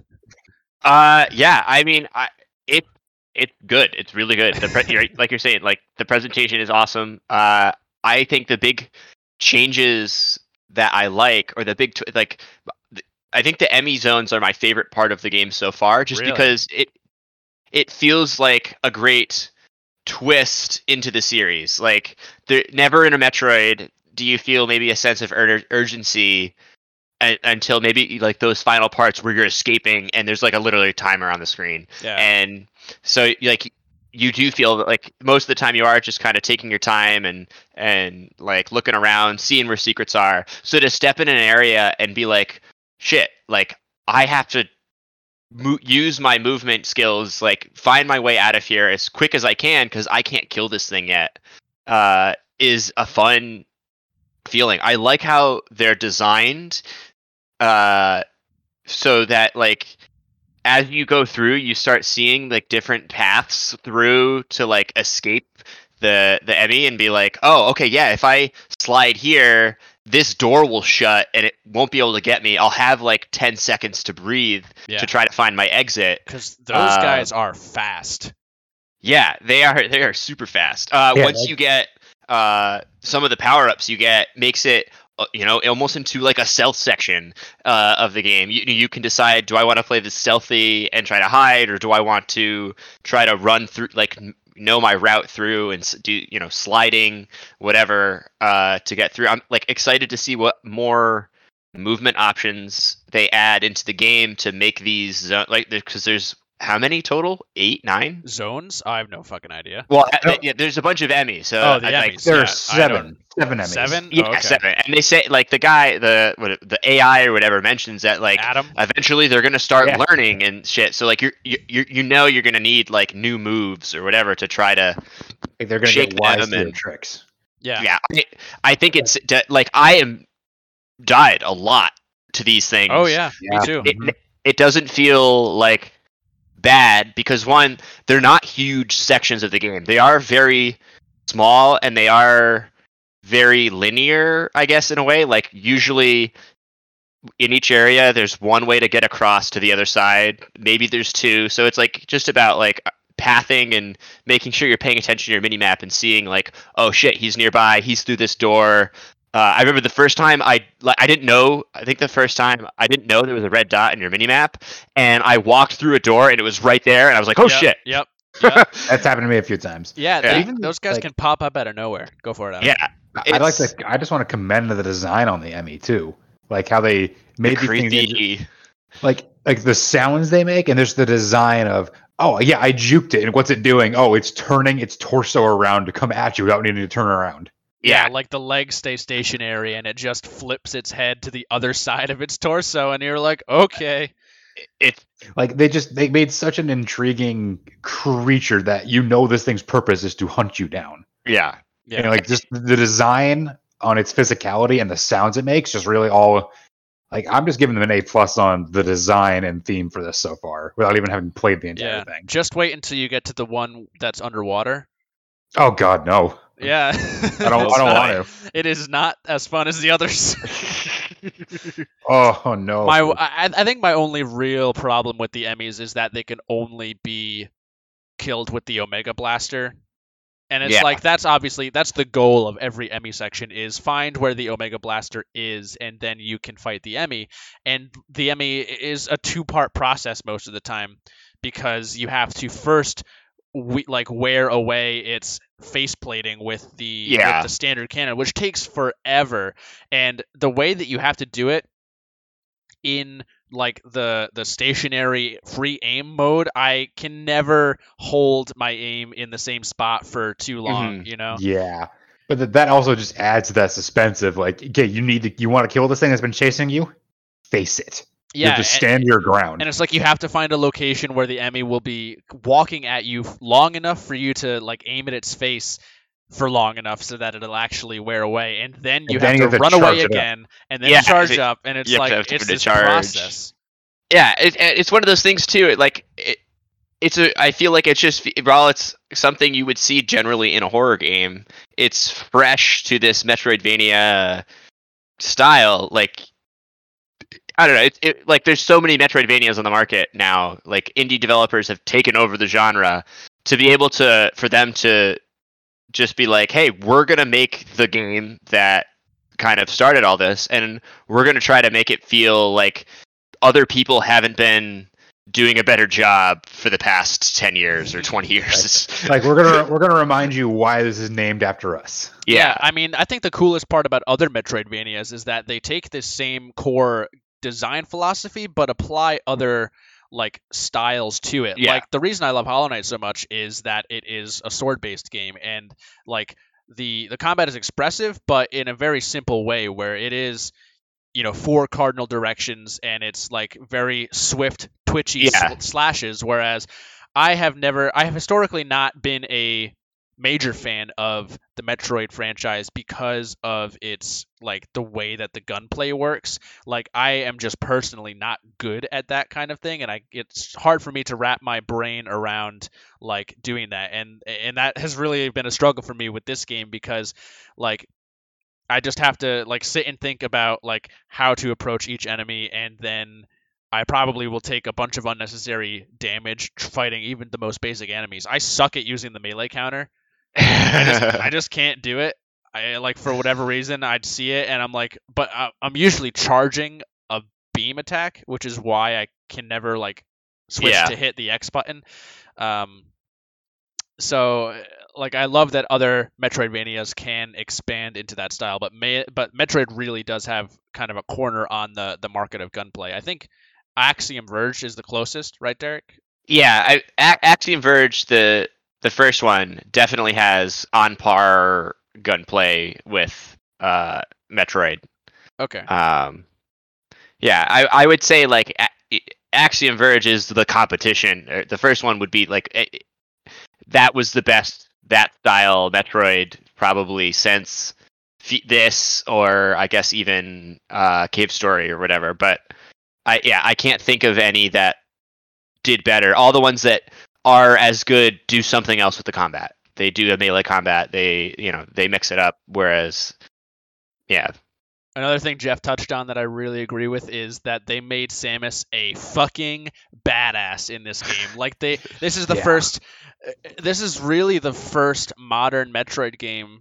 Uh, yeah. I mean, I it it's good. It's really good. The pre- you're, like you're saying, like the presentation is awesome. Uh, I think the big changes that I like, or the big tw- like, th- I think the EMMI zones are my favorite part of the game so far, just Really? because it it feels like a great twist into the series. Like, there never in a Metroid do you feel maybe a sense of ur- urgency un- until maybe like those final parts where you're escaping and there's like a literally timer on the screen Yeah. and so like you do feel that, like most of the time you are just kind of taking your time and and like looking around seeing where secrets are so to step in an area and be like shit like i have to mo- use my movement skills like find my way out of here as quick as i can because i can't kill this thing yet uh is a fun feeling. I like how they're designed uh so that like as you go through you start seeing like different paths through to like escape the the EMMI and be like oh okay yeah if i slide here this door will shut and it won't be able to get me i'll have like 10 seconds to breathe Yeah. to try to find my exit Because those uh, guys are fast. yeah, they are they are super fast. Uh, Yeah, once like- you get uh, some of the power ups you get, makes it uh, you know almost into like a stealth section uh, of the game. You you can decide: do I want to play this stealthy and try to hide, or do I want to try to run through like m- know my route through and do you know sliding whatever uh, to get through. I'm like excited to see what more movement options they add into the game to make these zo- like because there's how many total? Eight, nine? Zones? I have no fucking idea. Well, uh, No. yeah, there's a bunch of EMMIs. So Oh, the I, like, There Yeah, are I seven, seven EMMIs. Seven? Yeah, Oh, okay. seven. And they say like the guy, the what, the AI or whatever mentions that like Adam? eventually they're gonna start Yeah. learning and shit. So like you're you you you know you're gonna need like new moves or whatever to try to Like, they're gonna Shake get wise them to and- tricks. Yeah. yeah. I, I think it's de- like I am died a lot to these things. Oh yeah, Yeah. me too. It it doesn't feel like bad because one they're not huge sections of the game. They are very small and they are very linear, I guess in a way. Like usually in each area there's one way to get across to the other side. Maybe there's two. So it's like just about like pathing and making sure you're paying attention to your mini map and seeing like, oh shit, he's nearby, he's through this door. Uh, I remember the first time I like I didn't know. I think the first time I didn't know there was a red dot in your mini map, and I walked through a door and it was right there, and I was like, "Oh Yep, shit!" Yep. Yep. That's happened to me a few times. Yeah, Yeah. they- Even, those guys like- can pop up out of nowhere. Go for it. Adam. Yeah, I- I'd like to. I just want to commend the design on the EMMI too, like how they made these things creepy. like like the sounds they make, and there's the design of oh yeah, I juked it, and what's it doing? Oh, it's turning its torso around to come at you without needing to turn around. Yeah, Yeah, like the legs stay stationary and it just flips its head to the other side of its torso, and you're like, okay. it Like they just they made such an intriguing creature that you know this thing's purpose is to hunt you down. yeah. Yeah. And like just the design on its physicality and the sounds it makes, just really all like I'm just giving them an A plus on the design and theme for this so far, without even having played the entire Yeah. thing. Just wait until you get to the one that's underwater. Oh God, no! Yeah. I don't. I don't want to. It is not as fun as the others. Oh no! my I, I think my only real problem with the EMMIs is that they can only be killed with the Omega Blaster. And it's Yeah. like that's obviously that's the goal of every EMMI section is find where the Omega Blaster is and then you can fight the EMMI. And the EMMI is a two-part process most of the time because you have to first we, like wear away its face plating with the Yeah. with the standard cannon, which takes forever. And the way that you have to do it in like the the stationary free aim mode, I can never hold my aim in the same spot for too long. Mhm. You know? Yeah, but th- that also just adds to that suspense of like, okay, you need to, you want to kill this thing that's been chasing you, face it. You Yeah. have to and- stand your ground. And it's like you have to find a location where the EMMI will be walking at you long enough for you to like aim at its face for long enough so that it'll actually wear away, and then you And then have you to have to run away it up. again, and then Yeah, charge it- up, and it's you have to like to it's put this charge. process. yeah, it, it- it's one of those things too. It like it, it's a. I feel like it's just while it's something you would see generally in a horror game, it's fresh to this Metroidvania style. Like I don't know. It, it like there's so many Metroidvanias on the market now. Like indie developers have taken over the genre to be able to for them to just be like, hey, we're gonna make the game that kind of started all this, and we're gonna try to make it feel like other people haven't been doing a better job for the past 10 years or 20 years. like we're gonna we're gonna remind you why this is named after us. yeah. I mean, I think the coolest part about other Metroidvanias is that they take this same core design philosophy but apply other like styles to it. Yeah. Like the reason I love Hollow Knight so much is that it is a sword-based game and like the the combat is expressive but in a very simple way where it is you know four cardinal directions and it's like very swift twitchy Yeah. sl- slashes whereas I have never I have historically not been a major fan of the Metroid franchise because of its like the way that the gunplay works. Like I am just personally not good at that kind of thing and I it's hard for me to wrap my brain around like doing that and and that has really been a struggle for me with this game because like I just have to like sit and think about like how to approach each enemy and then I probably will take a bunch of unnecessary damage fighting even the most basic enemies. I suck at using the melee counter. I just I just can't do it. I like for whatever reason I'd see it and I'm like, but I, I'm usually charging a beam attack, which is why I can never like switch Yeah. to hit the X button. Um, so like I love that other Metroidvanias can expand into that style, but May, but Metroid really does have kind of a corner on the the market of gunplay. I think Axiom Verge is the closest, right, Derek? Yeah, I, A- Axiom Verge, the the first one, definitely has on par gunplay with uh, Metroid. Okay. Um, yeah, I I would say like A- Axiom Verge is the competition. Uh, The first one would be like eh, that was the best that style Metroid probably since this or I guess even uh, Cave Story or whatever. But I yeah I can't think of any that did better. All the ones that are as good do something else with the combat. They do a melee combat. They you know they mix it up. Whereas yeah Another thing Jeff touched on that I really agree with is that they made Samus a fucking badass in this game. Like they this is the Yeah. first uh, this is really the first modern Metroid game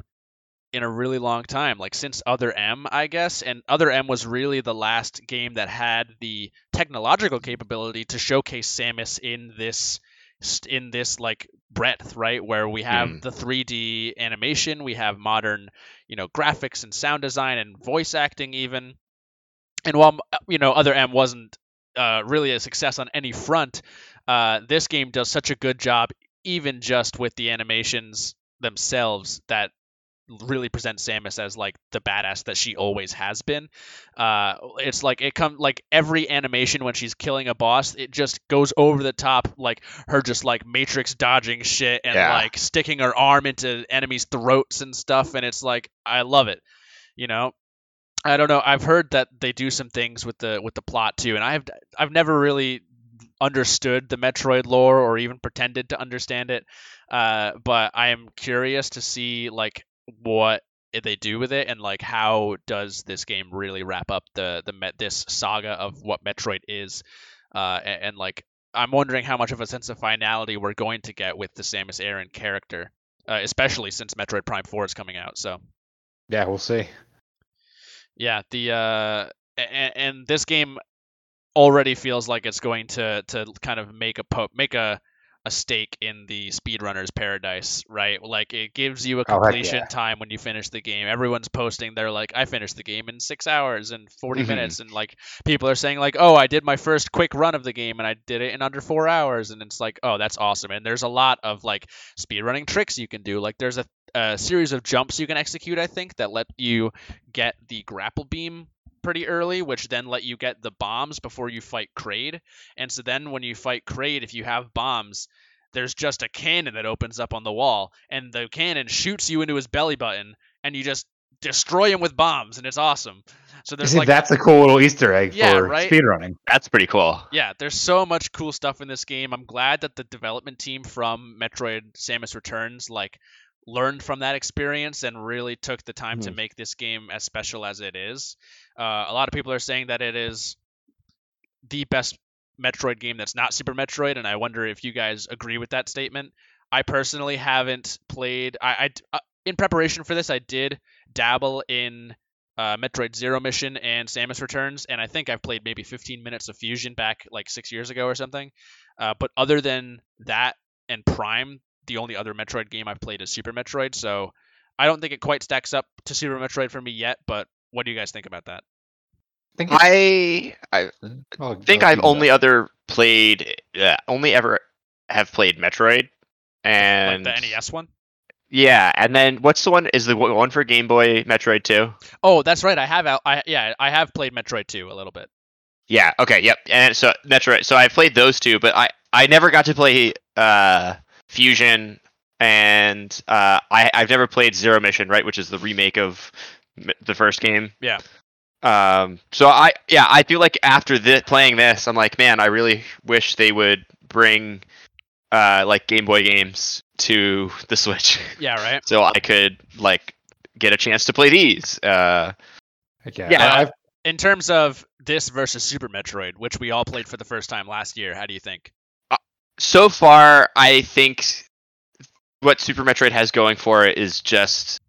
in a really long time, like since Other M, I guess. And Other M was really the last game that had the technological capability to showcase Samus in this in this like breadth, right? Where we have Mm. the 3D animation, we have modern, you know, graphics and sound design and voice acting even. And while you know Other M wasn't uh, really a success on any front, uh, this game does such a good job, even just with the animations themselves, that really present Samus as like the badass that she always has been. Uh, it's like it come like every animation when she's killing a boss, it just goes over the top, like her just like matrix dodging shit and Yeah. like sticking her arm into enemies' throats and stuff, and it's like I love it, you know. I don't know. I've heard that they do some things with the with the plot too, and I've I've never really understood the Metroid lore or even pretended to understand it. Uh, but I am curious to see like what they do with it and like how does this game really wrap up the the met this saga of what Metroid is, uh, and, and like I'm wondering how much of a sense of finality we're going to get with the Samus Aran character, uh, especially since Metroid Prime Four is coming out. So. Yeah, we'll see. Yeah, the uh, and, and this game already feels like it's going to to kind of make a po- make a a stake in the speedrunners paradise, right? Like it gives you a Oh, completion yeah. time when you finish the game. Everyone's posting they're like I finished the game in 6 hours and 40 Mhm. minutes and like people are saying like, "Oh, I did my first quick run of the game and I did it in under 4 hours." And it's like, "Oh, that's awesome." And there's a lot of like speedrunning tricks you can do. Like there's a a series of jumps you can execute, I think, that let you get the grapple beam pretty early, which then let you get the bombs before you fight Kraid. And so then when you fight Kraid, if you have bombs, there's just a cannon that opens up on the wall, and the cannon shoots you into his belly button, and you just destroy him with bombs, and it's awesome. So there's see, like that's a cool little Easter egg Yeah, for right? speedrunning. that's pretty cool. yeah, there's so much cool stuff in this game. I'm glad that the development team from Metroid Samus Returns like learned from that experience and really took the time to Mhm. make this game as special as it is. Uh, a lot of people are saying that it is the best Metroid game that's not Super Metroid, and I wonder if you guys agree with that statement. I personally haven't played. I, I uh, in preparation for this, I did dabble in uh, Metroid Zero Mission and Samus Returns, and I think I've played maybe 15 minutes of Fusion back like six years ago or something. Uh, but other than that and Prime, the only other Metroid game I've played is Super Metroid. So I don't think it quite stacks up to Super Metroid for me yet. But what do you guys think about that? I think, I I I'll- think I'll I've only that. other played uh, only ever have played Metroid and like the NES one? Yeah, and then what's the one? Is the one one for Game Boy Metroid 2? Oh, that's right. I have out. I yeah, I have played Metroid 2 a little bit. Yeah. Okay. Yep. And so Metroid. So I played those two, but I I never got to play uh Fusion, and uh I I've never played Zero Mission, right, which is the remake of the first game. Yeah. Um. So I yeah I feel like after this playing this, I'm like, man, I really wish they would bring uh like Game Boy games to the Switch, Yeah, right. so I could like get a chance to play these. Uh. Heck yeah, yeah, I've, In terms of this versus Super Metroid, which we all played for the first time last year, how do you think? So far, I think what Super Metroid has going for it is just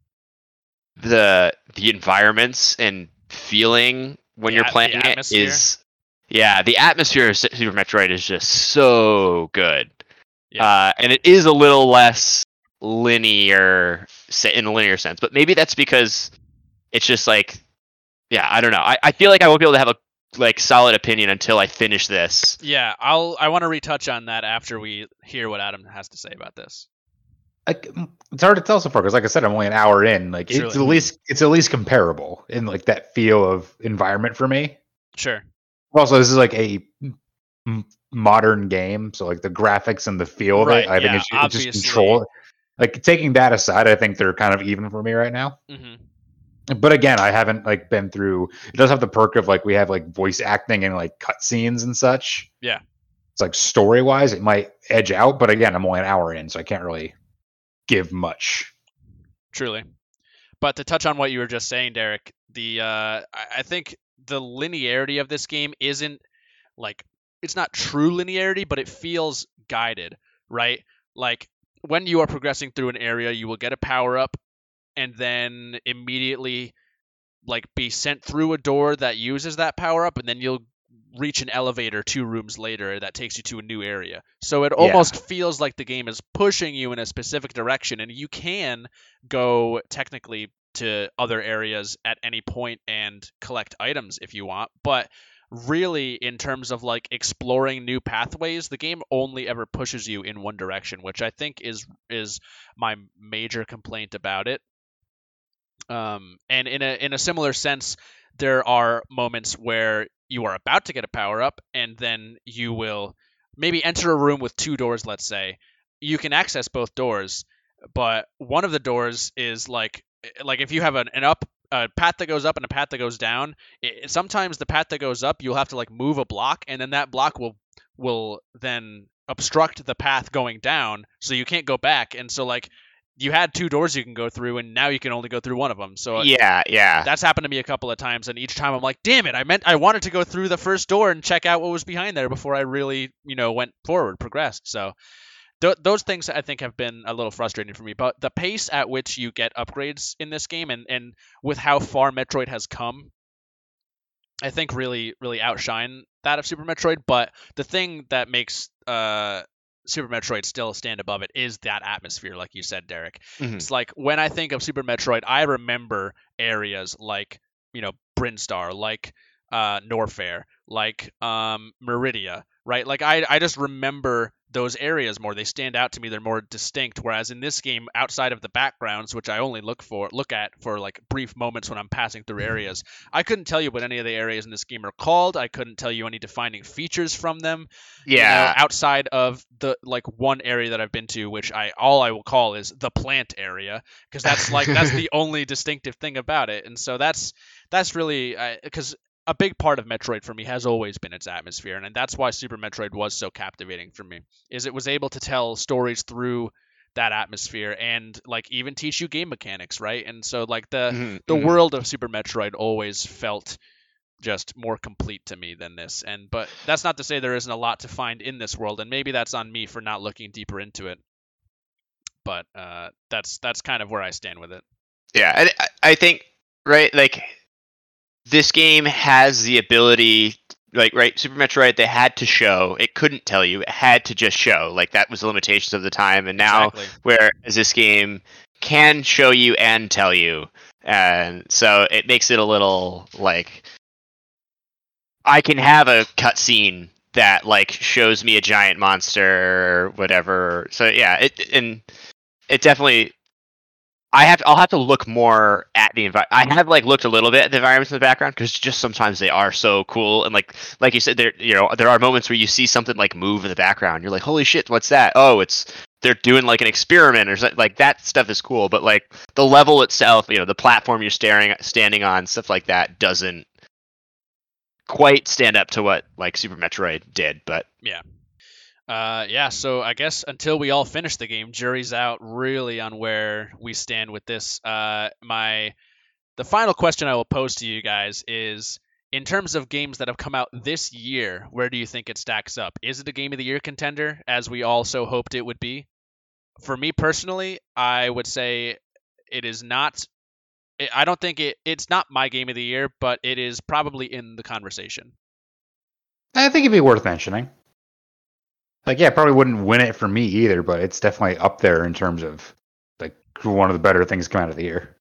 the the environments and feeling when The you're at- playing it atmosphere? is yeah the atmosphere of Super Metroid is just so good. Yeah. uh, and it is a little less linear in a linear sense. But maybe that's because it's just like, yeah, I don't know. I, I feel like I won't be able to have a like solid opinion until I finish this. Yeah, I'll I want to retouch on that after we hear what Adam has to say about this. Like, mm, it's hard to tell so far because, like I said, I'm only an hour in. Like, it's at least it's at least comparable in like that feel of environment for me. Sure. Also, this is like a modern game, so like the graphics and the feel of Right, it, I think yeah, it's, it's just control. Like taking that aside, I think they're kind of even for me right now. hmm But again, I haven't like been through. It does have the perk of like we have like voice acting and like cutscenes and such. Yeah. It's like story wise, it might edge out, but again, I'm only an hour in, so I can't really give much. Truly. But to touch on what you were just saying, Derek, the uh, I I think the linearity of this game isn't like it's not true linearity, but it feels guided, right? Like when you are progressing through an area, you will get a power up and then immediately like be sent through a door that uses that power up and then you'll reach an elevator two rooms later that takes you to a new area. So it Yeah. almost feels like the game is pushing you in a specific direction and you can go technically to other areas at any point and collect items if you want, but really in terms of like exploring new pathways, the game only ever pushes you in one direction, which I think is is my major complaint about it. Um, and in a in a similar sense, there are moments where you are about to get a power up, and then you will maybe enter a room with two doors. Let's say you can access both doors, but one of the doors is like like if you have an, an up a path that goes up and a path that goes down. It, sometimes the path that goes up, you'll have to like move a block, and then that block will will then obstruct the path going down, so you can't go back. And so like you had two doors you can go through, and now you can only go through one of them. So uh, Yeah, yeah. that's happened to me a couple of times, and each time I'm like, damn it, I meant I wanted to go through the first door and check out what was behind there before I really, you know, went forward, progressed. So th- those things I think have been a little frustrating for me. But the pace at which you get upgrades in this game, and and with how far Metroid has come, I think really really outshine that of Super Metroid. But the thing that makes uh Super Metroid still stand above it is that atmosphere, like you said, Derek. Mhm. It's like when I think of Super Metroid, I remember areas like you know Brinstar, like uh, Norfair, like um, Maridia, right? Like I I just remember those areas more. They stand out to me. They're more distinct. Whereas in this game, outside of the backgrounds, which I only look for look at for like brief moments when I'm passing through mm-hmm. areas, I couldn't tell you what any of the areas in this game are called. I couldn't tell you any defining features from them you know, Yeah. outside of the like one area that I've been to, which I all I will call is the plant area, because that's like that's the only distinctive thing about it, and so that's that's really because a big part of Metroid for me has always been its atmosphere, and, and that's why Super Metroid was so captivating for me, is it was able to tell stories through that atmosphere and like even teach you game mechanics, right? And so like the Mhm, the mhm. world of Super Metroid always felt just more complete to me than this. And but that's not to say there isn't a lot to find in this world, and maybe that's on me for not looking deeper into it. But uh, that's that's kind of where I stand with it. Yeah, I, I think right, like this game has the ability, like right, Super Metroid. They had to show. It couldn't tell you. It had to just show. Like that was the limitations of the time. And now, exactly. whereas this game can show you and tell you, and so it makes it a little like I can have a cutscene that like shows me a giant monster or whatever. So yeah, it and it definitely. I have. To, I'll have to look more at the environment. I mm-hmm. have like looked a little bit at the environments in the background because just sometimes they are so cool and like like you said there you know there are moments where you see something like move in the background. You're like, holy shit, what's that? Oh, it's they're doing like an experiment or something like that stuff is cool. But like the level itself, you know, the platform you're staring standing on, stuff like that doesn't quite stand up to what like Super Metroid did. But Uh, yeah, so I guess until we all finish the game, jury's out really on where we stand with this. Uh, my the final question I will pose to you guys is in terms of games that have come out this year, where do you think it stacks up? Is it a game of the year contender, as we also hoped it would be? For me personally, I would say it is not. I- I don't think it. It's not my game of the year, but it is probably in the conversation. I think it'd be worth mentioning. Like, yeah, probably wouldn't win it for me either, but it's definitely up there in terms of like one of the better things come out of the year.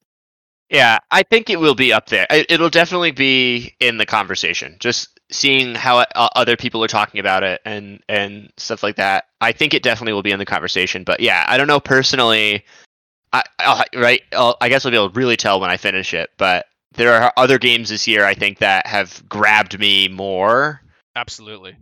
Yeah, I think it will be up there. It, it'll definitely be in the conversation. Just seeing how uh, other people are talking about it and and stuff like that. I think it definitely will be in the conversation. But yeah, I don't know personally. I I'll, right. I'll, I guess I'll be able to really tell when I finish it. But there are other games this year I think that have grabbed me more. Absolutely.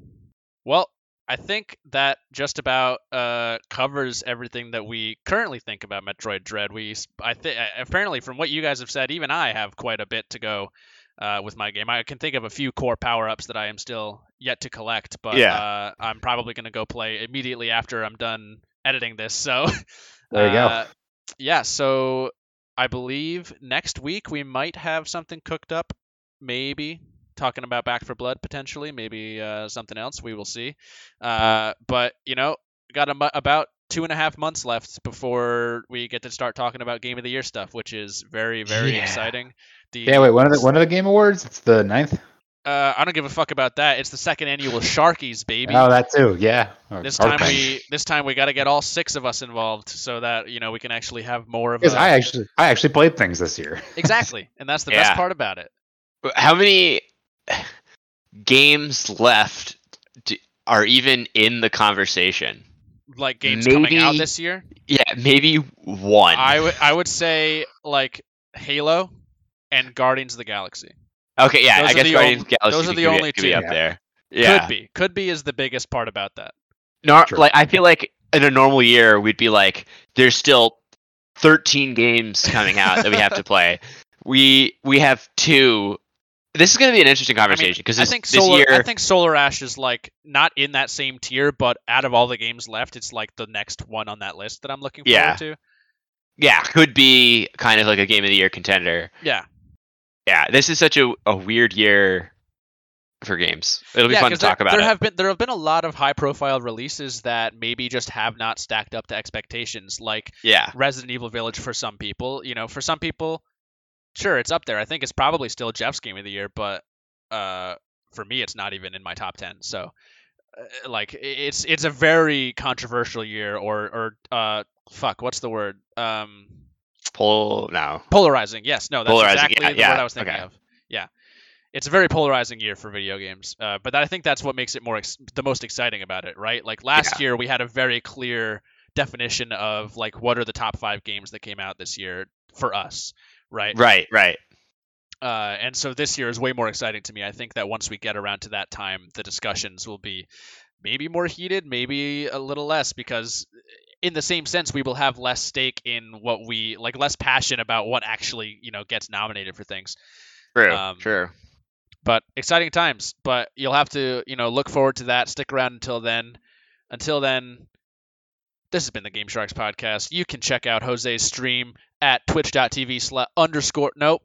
Well, I think that just about uh, covers everything that we currently think about Metroid Dread. We, I think, apparently from what you guys have said, even I have quite a bit to go uh, with my game. I can think of a few core power ups that I am still yet to collect, but Yeah. uh, I'm probably going to go play immediately after I'm done editing this. So There you go. uh, Yeah, so I believe next week we might have something cooked up, maybe talking about Back 4 Blood potentially, maybe uh, something else. We will see. Uh, but you know, got a, about two and a half months left before we get to start talking about Game of the Year stuff, which is very very Yeah. exciting. The, Yeah, wait, one of the when are the game awards? It's the ninth. Uh, I don't give a fuck about that. It's the second annual Sharkies, baby. Oh, that too. Yeah. This Shark time Tank. we this time we got to get all six of us involved so that you know we can actually have more of because a I actually I actually played things this year. exactly, and that's the best part about it. How many games left d are even in the conversation? Like games coming out this year, Yeah, maybe one. I would I would say like Halo and Guardians of the Galaxy. okay, yeah, those I are guess the Guardians of the Galaxy those are the be- only be two. up Yeah. there. Yeah, Could be, could be is the biggest part about that. Nor- True. like I feel like in a normal year we'd be like, there's still 13 games coming out that we have to play. We we have two. This is going to be an interesting conversation because I this, think this Solar year, I think Solar Ash is like not in that same tier, but out of all the games left, it's like the next one on that list that I'm looking Yeah. forward to. yeah, could be kind of like a game of the year contender. Yeah. Yeah, this is such a, a weird year for games. It'll be yeah, fun to there, talk about there it. have been there have been a lot of high profile releases that maybe just have not stacked up to expectations, like yeah, Resident Evil Village for some people. You know, for some people, sure, it's up there. I think it's probably still Jeff's game of the year, but uh, for me, it's not even in my top ten. So, uh, like, it's it's a very controversial year, or or uh, fuck, what's the word? Um, pull no. polarizing. Yes, no, that's Polarizing, exactly yeah, the yeah, word I was thinking okay. of. Yeah, it's a very polarizing year for video games. Uh, but I think that's what makes it more ex- the most exciting about it, right? Like last year, we had a very clear definition of like what are the top five games that came out this year for us, right? Right, right. Uh, and so this year is way more exciting to me. I think that once we get around to that time, the discussions will be maybe more heated, maybe a little less, because in the same sense, we will have less stake in what we like, less passion about what actually you know gets nominated for things. True, Um, true. But exciting times. But you'll have to you know look forward to that. Stick around until then. Until then. This has been the Game Sharks podcast. You can check out Jose's stream at twitch.tv slash underscore nope.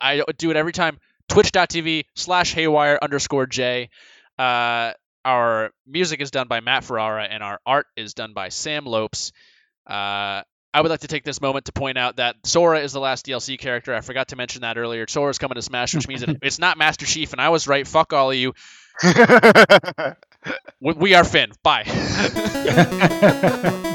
I do it every time. Twitch.tv slash haywire underscore J. Uh, our music is done by Matt Ferrara and our art is done by Sam Lopes. Uh, I would like to take this moment to point out that Sora is the last DLC character. I forgot to mention that earlier. Sora's coming to Smash, which means it, it's not Master Chief, and I was right. Fuck all of you. We, are Finn. Bye.